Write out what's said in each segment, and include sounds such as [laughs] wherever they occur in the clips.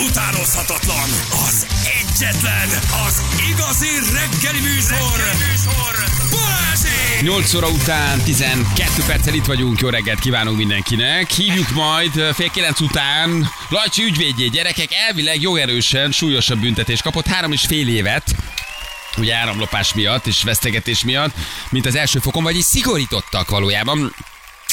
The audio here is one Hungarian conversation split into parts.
utánozhatatlan, az egyetlen, az igazi reggeli műsor, reggeli műsor Balázsék! 8 óra után 12 perccel itt vagyunk, jó reggelt kívánunk mindenkinek. Hívjuk majd fél 9 után Lajcsi ügyvédjét, gyerekek elvileg jogerősen súlyosabb büntetés kapott, három és fél évet ugye áramlopás miatt és vesztegetés miatt, mint az első fokon, vagyis szigorítottak valójában.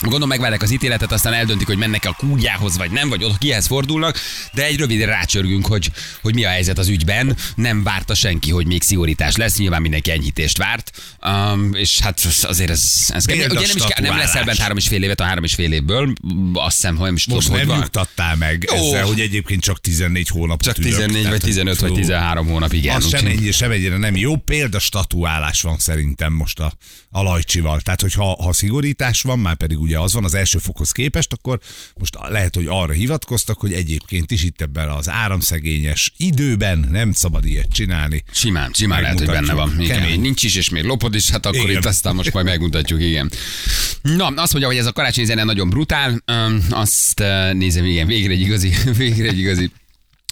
Gondolom megvárják az ítéletet, aztán eldöntik, hogy mennek a kúgyához, vagy nem, vagy ott kihez fordulnak, de egy rövid rácsörgünk, hogy, hogy mi a helyzet az ügyben. Nem várta senki, hogy még szigorítás lesz, nyilván mindenki enyhítést várt, um, és hát azért ez, ez kell. Ugye nem, is kell, nem lesz elbent három és fél évet a három és fél évből, azt hiszem, hogy nem is Most tudom, nem hogy nyugtattál meg Jó. ezzel, hogy egyébként csak 14 hónap. Csak 14 vagy 15 vagy 13 hónap, igen. Az sem ennyi, sem ennyire nem jó. Példa statuálás van szerintem most a, a lajcsival. Tehát, hogy ha, ha szigorítás van, már pedig ugye az van az első fokhoz képest, akkor most lehet, hogy arra hivatkoztak, hogy egyébként is itt ebben az áramszegényes időben nem szabad ilyet csinálni. Simán, simán lehet, hogy benne van. Igen, Kemény. nincs is, és még lopod is, hát akkor Igen. itt aztán most majd megmutatjuk, igen. Na, azt mondja, hogy ez a karácsonyi zene nagyon brutál, azt nézem, igen, végre egy igazi, [laughs] végre egy igazi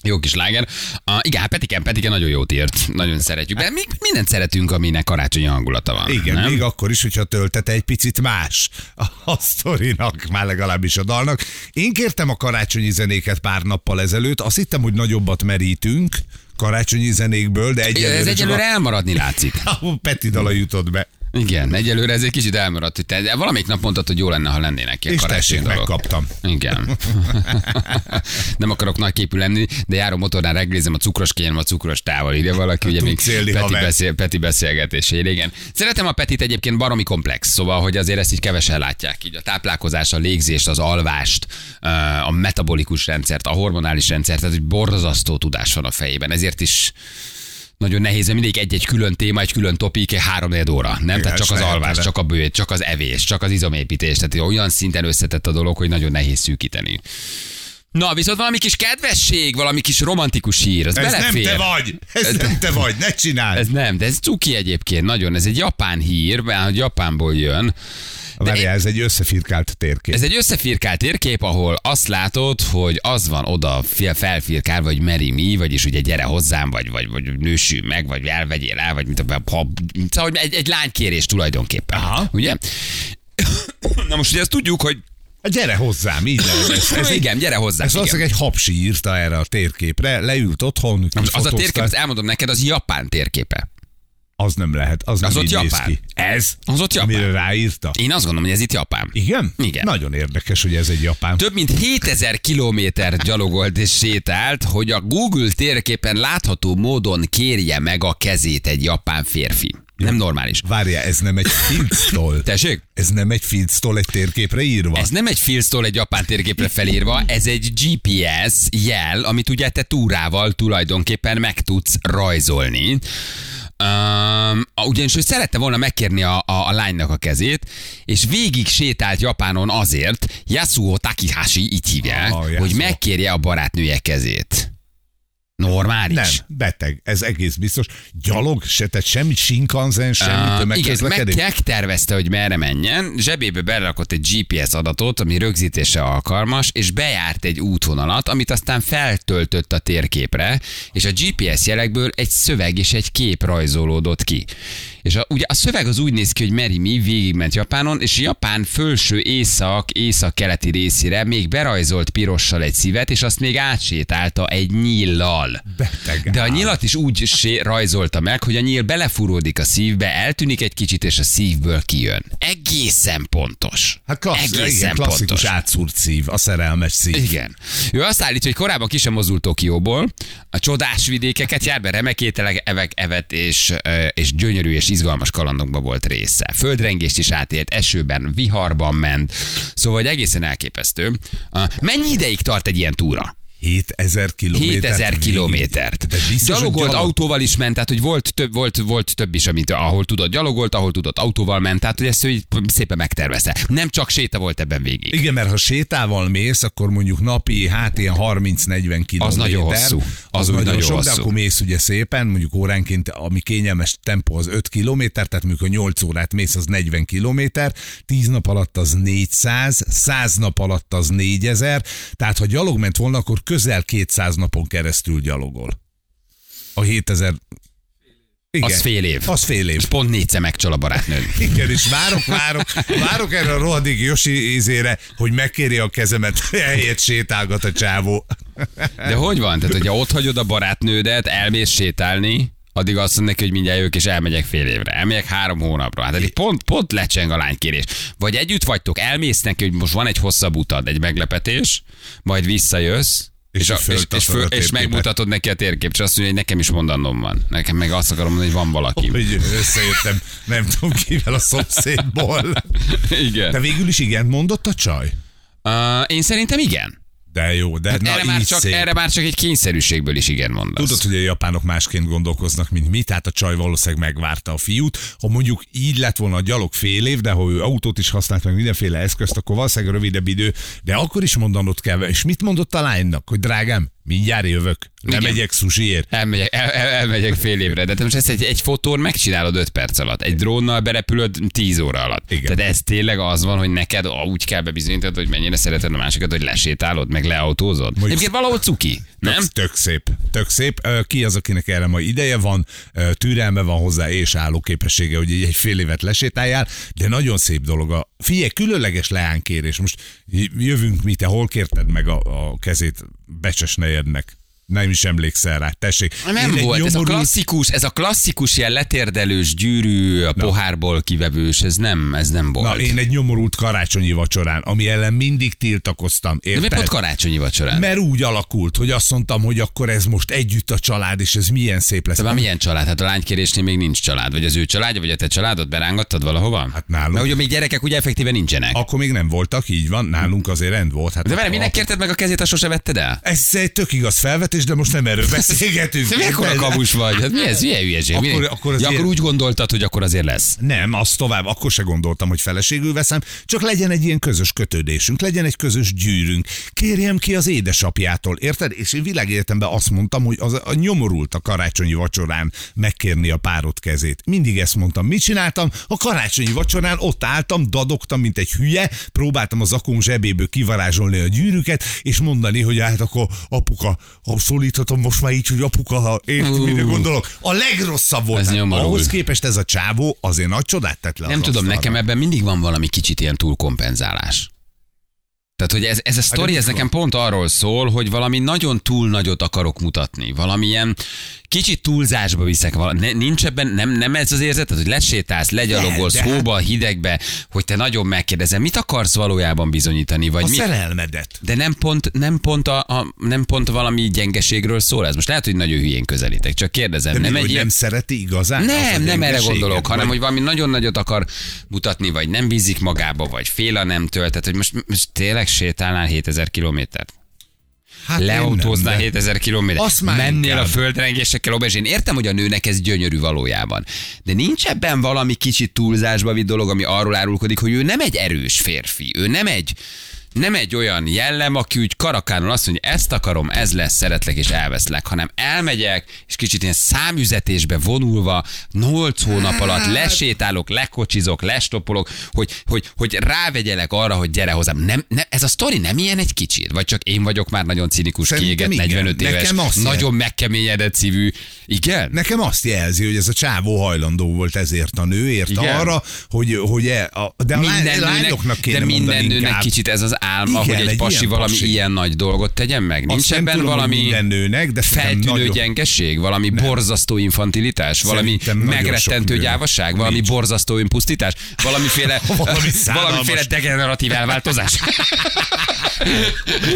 jó kis láger. Uh, igen, hát Petiken, Petiken nagyon jót írt, nagyon szeretjük. De mi mindent szeretünk, aminek karácsonyi hangulata van. Igen, nem? még akkor is, hogyha töltete egy picit más a, sztorinak, már legalábbis a dalnak. Én kértem a karácsonyi zenéket pár nappal ezelőtt, azt hittem, hogy nagyobbat merítünk karácsonyi zenékből, de egyelőre, Ez egyelőre elmaradni látszik. [laughs] a Peti dala jutott be. Igen, egyelőre ez egy kicsit elmaradt, hogy te, de valamelyik nap mondtad, hogy jó lenne, ha lennének ilyen És tessék, megkaptam. Igen. [laughs] nem akarok nagy képű lenni, de járó motornál reggelizem a cukros kényelem a cukros tával. Ide valaki, ugye még Tudsz élni, Peti, beszél, Peti beszélgetésére. Igen. Szeretem a Petit egyébként baromi komplex, szóval, hogy azért ezt így kevesen látják. Így a táplálkozás, a légzést, az alvást, a metabolikus rendszert, a hormonális rendszert, tehát egy borzasztó tudás van a fejében. Ezért is nagyon nehéz, mert mindig egy-egy külön téma, egy külön topik, három óra. Nem? Igen, Tehát csak az alvás, vele. csak a bőt, csak az evés, csak az izomépítés. Tehát olyan szinten összetett a dolog, hogy nagyon nehéz szűkíteni. Na, viszont valami kis kedvesség, valami kis romantikus hír, az Ez nem te vagy! Ez nem te vagy, ne csináld! Ez nem, de ez cuki egyébként, nagyon. Ez egy japán hír, mert Japánból jön. Várjál, ez egy összefirkált térkép. ez egy összefirkált térkép, ahol azt látod, hogy az van oda felfirkál, vagy meri mi, vagyis ugye gyere hozzám, vagy, vagy, vagy nősül meg, vagy elvegyél el, vagy mint a, ha, szóval egy, egy lánykérés tulajdonképpen. Aha. Ugye? Na most ugye azt tudjuk, hogy Hát gyere hozzám, így lehet. Ez, ez [laughs] egy, igen, gyere hozzá. ez valószínűleg egy hapsi írta erre a térképre, leült otthon, Most az a kifotózta. térkép, azt elmondom neked, az japán térképe. Az nem lehet, az, Az nem ott Japán. ki. Ez? Az ott Japán. Amire ráírta? Én azt gondolom, hogy ez itt Japán. Igen? Igen. Nagyon érdekes, hogy ez egy japán. Több mint 7000 kilométer gyalogolt és sétált, hogy a Google térképen látható módon kérje meg a kezét egy japán férfi. Nem normális. Várja, ez nem egy filctól. Tessék? Ez nem egy filctól egy térképre írva? Ez nem egy filztól egy japán térképre felírva, ez egy GPS jel, amit ugye te túrával tulajdonképpen meg tudsz rajzolni. Um, ugyanis ő szerette volna megkérni a, a, a lánynak a kezét, és végig sétált Japánon azért, Yasuo Takihashi, így hívják, Yasuo. hogy megkérje a barátnője kezét. Normális? Nem, beteg, ez egész biztos. Gyalog, se, tehát semmi sinkanzen, semmi Ah, igen, meg, tömegközlekedés. megtervezte, hogy merre menjen, zsebébe berakott egy GPS adatot, ami rögzítése alkalmas, és bejárt egy útvonalat, amit aztán feltöltött a térképre, és a GPS jelekből egy szöveg és egy kép rajzolódott ki. És a, ugye a szöveg az úgy néz ki, hogy Mary Mi végigment Japánon, és Japán fölső észak, észak-keleti részére még berajzolt pirossal egy szívet, és azt még átsétálta egy nyíllal. Beteg De a nyilat is úgy sé- rajzolta meg, hogy a nyíl belefúródik a szívbe, eltűnik egy kicsit, és a szívből kijön. Egészen pontos. Hát klassz, Egészen igen, klasszikus pontos. átszúrt szív, a szerelmes szív. Igen. Ő azt állítja, hogy korábban ki sem mozdult Tokióból, a csodás vidékeket jár be, remek ételek, evek, evet és, és gyönyörű és izgalmas kalandokba volt része. Földrengést is átélt, esőben, viharban ment, szóval egészen elképesztő. Mennyi ideig tart egy ilyen túra? 7000 kilométer. 7000 kilométert. De hogy Gyalogolt, gyalog. autóval is ment, tehát hogy volt több, volt, volt több is, amit ahol tudott gyalogolt, ahol tudott autóval ment, tehát hogy ezt ő így szépen megtervezte. Nem csak séta volt ebben végig. Igen, mert ha sétával mész, akkor mondjuk napi, hát ilyen 30-40 kilométer. nagyon hosszú. Az Az, nagyon, nagyon sok, de hosszú. akkor mész ugye szépen, mondjuk óránként, ami kényelmes tempó az 5 kilométer, tehát a 8 órát mész, az 40 kilométer, 10 nap alatt az 400, 100 nap alatt az 4000, tehát ha gyalog ment volna, akkor közel 200 napon keresztül gyalogol. A 7000... Igen. Az fél év. Az fél év. És pont négyszer megcsal a barátnőd. [laughs] Igen, és várok, várok, várok erre a rohadék Josi ízére, hogy megkéri a kezemet, [laughs] helyet sétálgat a csávó. De hogy van? Tehát, hogyha ott hagyod a barátnődet, elmész sétálni, addig azt mondod neki, hogy mindjárt jövök, és elmegyek fél évre. Elmegyek három hónapra. Hát eddig pont, pont lecseng a lánykérés. Vagy együtt vagytok, elmész neki, hogy most van egy hosszabb utad, egy meglepetés, majd visszajössz, És és, a, és, föl, és megmutatod neki a térkép, és azt mondja, hogy nekem is mondanom van. Nekem meg azt akarom mondani, hogy van valaki. Hogy összejöttem, nem tudom kivel a szomszédból. Igen. De végül is igen mondott a csaj? Uh, én szerintem igen. De jó, de Hát na erre, már csak, szép. erre már csak egy kényszerűségből is igen mondasz. Tudod, hogy a japánok másként gondolkoznak, mint mi, tehát a csaj valószínűleg megvárta a fiút. Ha mondjuk így lett volna a gyalog fél év, de ha ő autót is használt, meg mindenféle eszközt, akkor valószínűleg rövidebb idő, de akkor is mondanod kell. És mit mondott a lánynak, hogy drágám, mindjárt jövök, lemegyek sushiért. Elmegyek, el, el, elmegyek fél évre, de te most ezt egy, egy fotón megcsinálod 5 perc alatt, egy drónnal berepülöd 10 óra alatt. Igen. Tehát ez tényleg az van, hogy neked úgy kell bebizonyítanod, hogy mennyire szereted a másikat, hogy lesétálod, meg leautózod. Egyébként valahol cuki, nem? Tök, tök szép, tök szép. Ki az, akinek erre ma ideje van, türelme van hozzá, és állóképessége, hogy így egy fél évet lesétáljál, de nagyon szép dolog. A, figyelj, különleges leánkérés. Most jövünk mi, te hol kérted meg a, a kezét Becses nejednek? Nem is emlékszel rá, tessék. Nem Én volt, ez a klasszikus, ez a klasszikus ilyen letérdelős gyűrű, a pohárból kivevős, ez nem, ez nem volt. Na, én egy nyomorult karácsonyi vacsorán, ami ellen mindig tiltakoztam. De miért Érted? pont karácsonyi vacsorán? Mert úgy alakult, hogy azt mondtam, hogy akkor ez most együtt a család, és ez milyen szép lesz. De már milyen család? Hát a lánykérésnél még nincs család. Vagy az ő családja, vagy a te családod? Berángattad valahova? Hát nálunk. Mert ugye még gyerekek ugye effektíve nincsenek. Akkor még nem voltak, így van, nálunk azért rend volt. Hát De várj, minek kérted meg a kezét, ha sose vetted el? Ez egy tök igaz felvetés, de most nem erről beszélgetünk. Te [laughs] mekkora De- kabus vagy? Hát mi ez? Milyen hülyeség? Akkor- Minek- akkor ja, azért- akkor úgy gondoltad, hogy akkor azért lesz. Nem, azt tovább, akkor se gondoltam, hogy feleségül veszem, csak legyen egy ilyen közös kötődésünk, legyen egy közös gyűrünk. Kérjem ki az édesapjától, érted? És én világéletemben azt mondtam, hogy az a nyomorult a karácsonyi vacsorán megkérni a párod kezét. Mindig ezt mondtam. Mit csináltam? A karácsonyi vacsorán ott álltam, dadogtam, mint egy hülye, próbáltam az akóm zsebéből kivarázsolni a gyűrűket, és mondani, hogy hát akkor apuka, szólíthatom most már így, hogy apuka, ha érti, Ú. mire gondolok. A legrosszabb volt. Ez ahhoz képest ez a csávó azért nagy csodát tett le Nem tudom, nekem ebben mindig van valami kicsit ilyen túlkompenzálás. Tehát, hogy ez, ez a sztori, ez mikor? nekem pont arról szól, hogy valami nagyon túl nagyot akarok mutatni. Valamilyen kicsit túlzásba viszek. vala- Ne, nincs ebben, nem, nem ez az érzeted, hogy lesétálsz, legyalogolsz, De- de- hóba, hidegbe, hogy te nagyon megkérdezem, mit akarsz valójában bizonyítani, vagy A mi? szerelmedet. De nem pont, nem, pont a, a, nem pont valami gyengeségről szól ez. Most lehet, hogy nagyon hülyén közelítek, csak kérdezem. De nem nem, egy hogy ilyen... nem szereti igazán? Nem, nem erre gondolok, hanem vagy- hogy valami nagyon nagyot akar mutatni, vagy nem bízik magába, vagy fél a nemtől. Tehát, hogy most, most tényleg sétálnál 7000 kilométert? hát Leautóznál nem, de- 7000 kilométert? Mennél inkább. a földrengésekkel, Obezs, én értem, hogy a nőnek ez gyönyörű valójában. De nincs ebben valami kicsit túlzásba vitt dolog, ami arról árulkodik, hogy ő nem egy erős férfi. Ő nem egy nem egy olyan jellem, aki úgy karakánul azt mondja, ezt akarom, ez lesz, szeretlek és elveszlek, hanem elmegyek, és kicsit ilyen számüzetésbe vonulva, 8 hónap alatt Hát- lesétálok, lekocsizok, lestopolok, hogy, hogy, hogy rávegyelek arra, hogy gyere hozzám. Nem, nem, ez a sztori nem ilyen egy kicsit? Vagy csak én vagyok már nagyon cinikus, Szerintem kiégett, igen. 45 éves, Nekem azt nagyon megkeményedett szívű. Igen? Nekem azt jelzi, hogy ez a csávó hajlandó volt ezért a nőért Igen. arra, hogy, hogy e, a, de a lány, minden lányoknak nőnek, kéne de minden nőnek inkább. kicsit ez az álma, Igen, hogy egy egy pasi ilyen valami pasi. ilyen nagy dolgot tegyen meg. Nincs Azt nem ebben tudom, valami nőnek, de feltűnő nagyon- gyengeség, valami borzasztó infantilitás, valami megrettentő gyávaság, valami Nincs. borzasztó önpusztítás, valamiféle, [laughs] Valami [laughs] valamiféle degeneratív elváltozás. [laughs]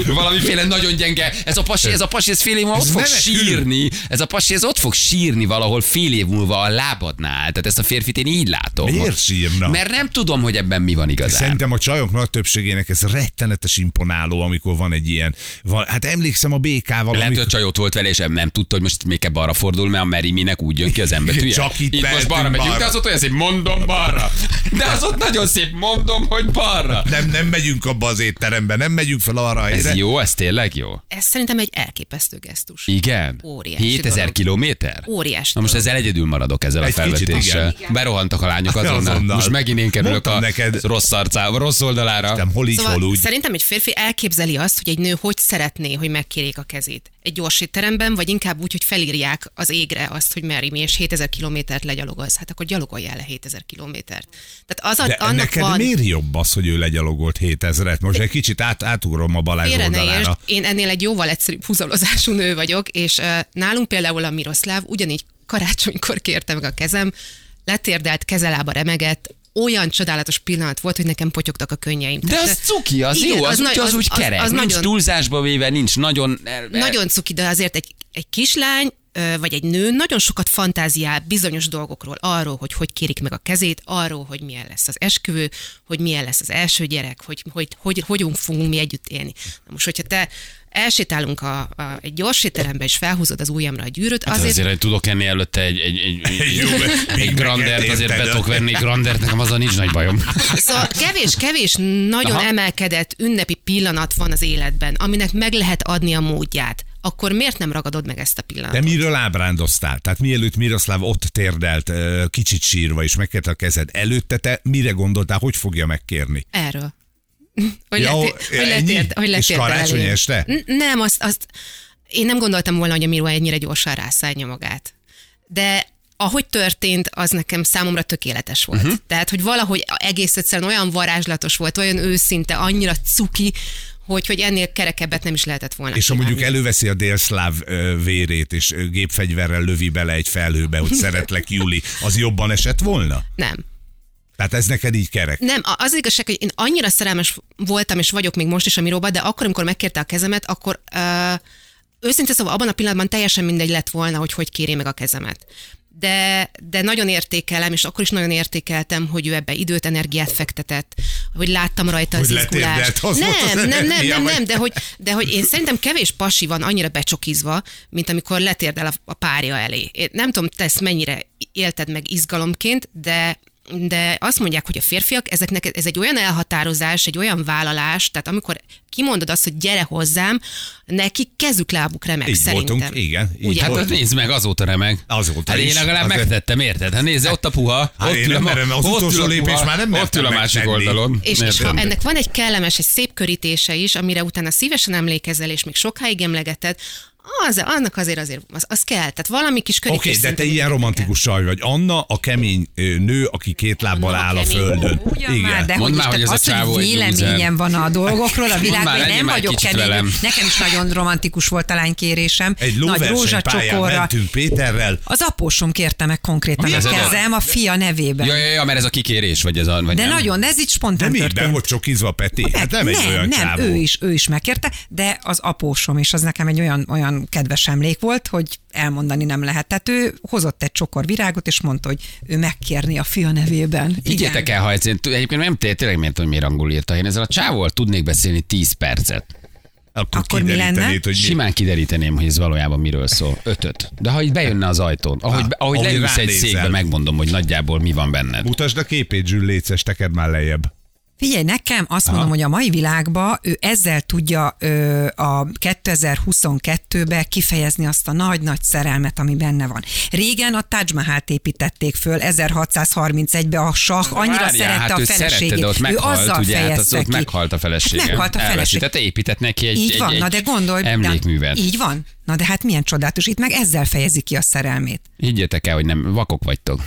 valamiféle nagyon gyenge. Ez a pasi, ez a pasi, ez fél év múlva ott fog sírni. Ez a pasi, ez ott fog sírni valahol fél év múlva a lábadnál. Tehát ezt a férfit én így látom. Miért sírna? Mert nem tudom, hogy ebben mi van igazán. Szerintem a csajok nagy többségének ez rettenetes imponáló, amikor van egy ilyen... Van, hát emlékszem a BK-val, Lehet, amikor... hogy a csaj ott volt vele, és nem tudta, hogy most még balra fordul, mert a Meri minek úgy jön ki az ember. Ugye? Csak itt itt most balra megyünk, de az ott olyan szép, mondom balra. De az ott nagyon szép, mondom, hogy balra. Nem, nem megyünk abba az étterembe, nem megyünk fel arra a Ez helyre. jó, ez tényleg jó. Ez szerintem egy elképesztő gesztus. Igen? Óriási 7000 dolog. kilométer? Óriási Na most ezzel egyedül maradok ezzel Egy a felvetéssel. Berohantak a lányok azonnal. Azonnal. Most megint én kerülök Mondtam a neked. rossz arcába, rossz oldalára. Nem, hol így, Szóval hol úgy. Szerintem egy férfi elképzeli azt, hogy egy nő hogy szeretné, hogy megkérjék a kezét. Egy gyors étteremben, vagy inkább úgy, hogy felírják az égre azt, hogy Mary mi és 7000 kilométert legyalogolsz. Hát akkor gyalogoljál le 7000 kilométert. Tehát az, De annak neked van... miért jobb az, hogy ő legyalogolt 7000-et? Most egy kicsit át, átugrom a Balázs Félre oldalára. én ennél egy jóval egyszerűbb húzalozású nő vagyok, és uh, nálunk például a Miroszláv ugyanígy karácsonykor kérte meg a kezem, letérdelt, kezelába remegett, olyan csodálatos pillanat volt, hogy nekem potyogtak a könnyeim. De Tehát, az cuki, az igen, jó, az, az nagy- az, az- úgy az- kerek, az nincs nagyon- túlzásba véve, nincs nagyon... el- Nagyon cuki, de azért egy, egy kislány vagy egy nő nagyon sokat fantáziál bizonyos dolgokról, arról, hogy hogy kérik meg a kezét, arról, hogy milyen lesz az esküvő, hogy milyen lesz az első gyerek, hogy hogy, hogy, hogy fogunk mi együtt élni. Na most, hogyha te elsétálunk a, a, egy gyors étterembe, és felhúzod az ujjamra a gyűrűt, Hát azért, azért, hogy tudok enni előtte egy, egy, egy, egy, [laughs] Jó, egy, grandert, azért be tudok venni egy grandert, nekem azzal nincs nagy bajom. [laughs] Szóval kevés, kevés nagyon. Aha. emelkedett ünnepi pillanat van az életben, aminek meg lehet adni a módját. Akkor miért nem ragadod meg ezt a pillanatot? De miről ábrándoztál? Tehát mielőtt Miroslav ott térdelt, kicsit sírva, és megkérte a kezed, előtte te mire gondoltál, hogy fogja megkérni? Erről. [laughs] Hogy, Ja, letér, hogy, letért, hogy És letérd karácsony elém. este? Nem, azt, azt én nem gondoltam volna, hogy a Miro ennyire gyorsan rászállja magát. De ahogy történt, az nekem számomra tökéletes volt. Uh-huh. Tehát, hogy valahogy egész egyszerűen olyan varázslatos volt, olyan őszinte, annyira cuki, hogy, hogy ennél kerekebbet nem is lehetett volna És ha mondjuk előveszi a délszláv vérét, és gépfegyverrel lövi bele egy felhőbe, hogy szeretlek, Juli, az jobban esett volna? Nem. Tehát ez neked így kerek. Nem, az igazság, hogy én annyira szerelmes voltam, és vagyok még most is a Miróba, de akkor, amikor megkérte a kezemet, akkor uh, őszintén szóval abban a pillanatban teljesen mindegy lett volna, hogy hogy kéri meg a kezemet. De, de nagyon értékelem, és akkor is nagyon értékeltem, hogy ő ebbe időt, energiát fektetett, hogy láttam rajta Hogy az izgulást. Nem, nem, nem, nem, vagy? nem, de hogy, de hogy én szerintem kevés pasi van annyira becsokizva, mint amikor letérdel a, a párja elé. Én nem tudom, te ezt mennyire élted meg izgalomként, de de azt mondják, hogy a férfiak, ezeknek ez egy olyan elhatározás, egy olyan vállalás, tehát amikor kimondod azt, hogy gyere hozzám, nekik kezük lábuk remeg Így szerintem. voltunk, igen, így Ugye? Hát voltunk. nézd meg, azóta remeg. Azóta hát én is. legalább Azért- megtettem, érted? Hát nézd, ott a puha. Hát ott én ül a merem, az ott utolsó ül a lépés puha, már nem Ott ül a másik megtenni. oldalon. És, és ha ennek van egy kellemes, egy szép körítése is, amire utána szívesen emlékezel, és még sokáig emlegeted, az, annak azért azért az, az kell. Tehát valami kis körítés. Oké, okay, de te ilyen romantikus saj vagy. Anna a kemény nő, aki két lábbal Anna a áll a földön. Ugyan már, de Mondd hogy, már, hogy ez a az, csávó hogy véleményem van a dolgokról, a világban, én nem vagyok kemény. velem. Nekem is nagyon romantikus volt a lánykérésem. Egy Nagy rózsacsokorra. mentünk Péterrel. Az apósom kérte meg konkrétan a ez a kezem a fia nevében. Ja, ja, ja, mert ez a kikérés, vagy ez a... Vagy De nem? nagyon, de ez így De spontán? Be történt. volt csokizva Peti? Hát nem egy nem, olyan nem, csávó. ő is, ő is megkérte, de az apósom, és az nekem egy olyan, olyan kedves emlék volt, hogy elmondani nem lehet. Tehát ő hozott egy csokor virágot, és mondta, hogy ő megkérni a fia nevében. Higgyétek el, ha ez, egyébként nem té- tényleg miért, hogy miért angolul írta. Én ezzel a csávóval tudnék beszélni 10 percet. Akkor, Akkor mi lenne? Hogy mi... Simán kideríteném, hogy ez valójában miről szól. Ötöt. De ha itt bejönne az ajtón, ahogy, Ah, ahogy ahogy leülsz egy székbe, megmondom, hogy nagyjából mi van benned. Mutasd a képét, Zsül, léces, teked már lejjebb. Figyelj, nekem azt mondom, hogy a mai világban ő ezzel tudja ö, a 2022-be kifejezni azt a nagy-nagy szerelmet, ami benne van. Régen a Taj Mahal-t építették föl 1631-be a sah, annyira Várjál, szerette hát a ő feleségét. szerette, de ott ő meghalt, azzal ugye, hát az ott meghalt a felesége. Hát meghalt a feleség. Elveszítette, épített neki egy, Így egy, van, egy na de gondolj, emlékművet. De, így van. Na de hát milyen csodálatos, itt meg ezzel fejezi ki a szerelmét. Higgyétek el, hogy nem vakok vagytok.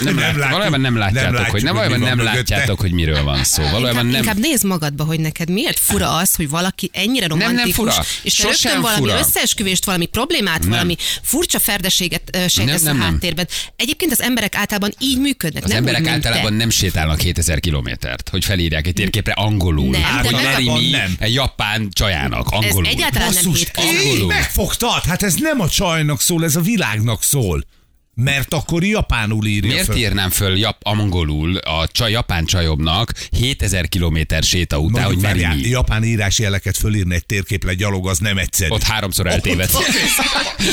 Nem, Nem lát, látjuk. valójában nem Nem látjátok, látjuk, hogy nem, hogy mi valójában nem mögötte. látjátok, hogy miről van szó. Valójában inkább, nem, inkább nézd magadba, hogy neked miért fura az, hogy valaki ennyire nem romantikus, fura. és te Sosem rögtön valami fura. összeesküvést, valami problémát, Nem. valami furcsa ferdeséget sejtesz Nem, a nem, nem. háttérben. Egyébként az emberek általában így működnek, az nem emberek általában te. nem sétálnak 2000 kilométert, hogy felírják egy térképre angolul. Nem, Hát, hogy nem. Mi nem. egy japán csajának, Ez angolul. egyáltalán nem Basszus, így Angolul. megfogtad? Hát ez nem a csajnak szól, ez a világnak szól. Mert akkor japánul írja Miért föl. írnám föl jap, angolul a csaj, japán csajomnak 7000 kilométer séta után, Mondjuk, hogy várjál, mi? japán írás jeleket fölírni egy térképre gyalog, az nem egyszerű. Ott háromszor eltévedt.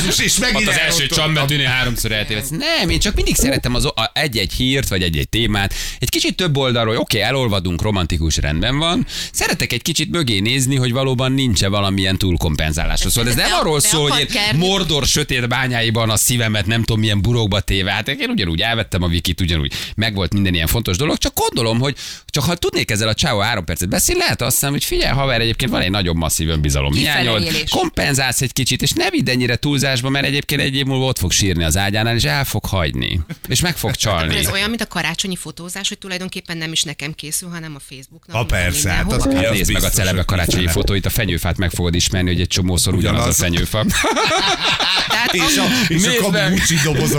és, [laughs] és megint Ott az első csambetűnél háromszor eltévedsz. Nem, én csak mindig szeretem az a- egy-egy hírt, vagy egy-egy témát. Egy kicsit több oldalról, oké, okay, elolvadunk, romantikus rendben van. Szeretek egy kicsit mögé nézni, hogy valóban nincs-e valamilyen túlkompenzálásra. Szóval ez De nem arról szól, hogy kerni. Mordor sötét bányáiban a szívemet nem tudom milyen burokba téve. Hát én ugyanúgy elvettem a wikit, ugyanúgy megvolt minden ilyen fontos dolog, csak gondolom, hogy csak ha tudnék ezzel a csávó három percet beszélni, lehet azt hiszem, hogy figyelj, haver, egyébként van egy nagyobb masszív önbizalom hiányod, kompenzálsz egy kicsit, és ne vidd ennyire túlzásba, mert egyébként egy év múlva ott fog sírni az ágyánál, és el fog hagyni. És meg fog csalni. Ez olyan, mint a karácsonyi fotózás, hogy tulajdonképpen nem is nekem készül, hanem a Facebooknak. Ha minden persze, hát mindenhova. az Hát az nézd meg a celebek karácsonyi fotóit, a fenyőfát meg fogod ismerni, hogy egy csomószor ugyanaz, Ugyanaz. a fenyőfa. Tehát És a, és a meg!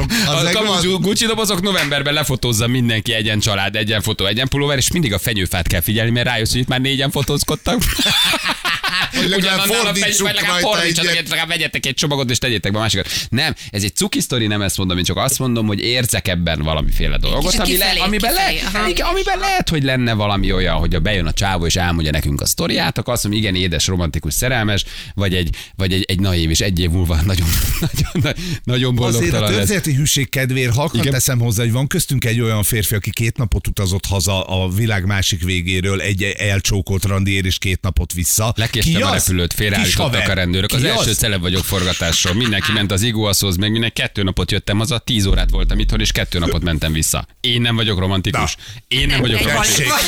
Dobozok. Az A kamu Gucci dobozok novemberben lefotózza mindenki egyen család, egyen fotó, egyen pulóver, és mindig a fenyőfát kell figyelni, mert rájössz, hogy itt már négyen fotózkodtak. [laughs] Hogy legalább fordítsuk legalább rajta fordítsatok egyet. egyet, legalább vegyetek egy csomagot, és tegyétek be a másikat. Nem, ez egy cuki sztori, nem ezt mondom, én csak azt mondom, hogy érzek ebben valamiféle dolgot, ami kifelé, le, amiben, kifelé, le, igen, amiben lehet, hogy lenne valami olyan, hogy a bejön a csávó és elmondja nekünk a sztoriát, akkor azt mondom, igen, édes, romantikus, szerelmes, vagy egy, vagy egy, egy naív, és egy év múlva [laughs] nagyon, nagyon, nagyon Azért a boldogtalan történeti hűség kedvéért halkan Igen. teszem hozzá, hogy van köztünk egy olyan férfi, aki két napot utazott haza a világ másik végéről, egy elcsókolt randiért és két napot vissza. Lekéstem Ki a az? repülőt, félreállítottak a rendőrök. Az Ki első az? celeb vagyok forgatásról. Mindenki ment az iguaszhoz, meg minden kettő napot jöttem haza, tíz órát voltam itthon, és kettő napot mentem vissza. Én nem vagyok romantikus. Én nem vagyok romantikus.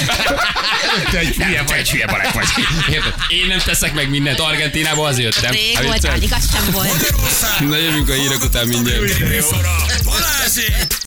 Te egy hülye vagy. egy hülye barát vagy. Érted? Én nem teszek meg mindent. Argentinába azért jöttem. Rég volt, pedig az sem volt. Na jövünk a hírek után mindjárt. Balázsék!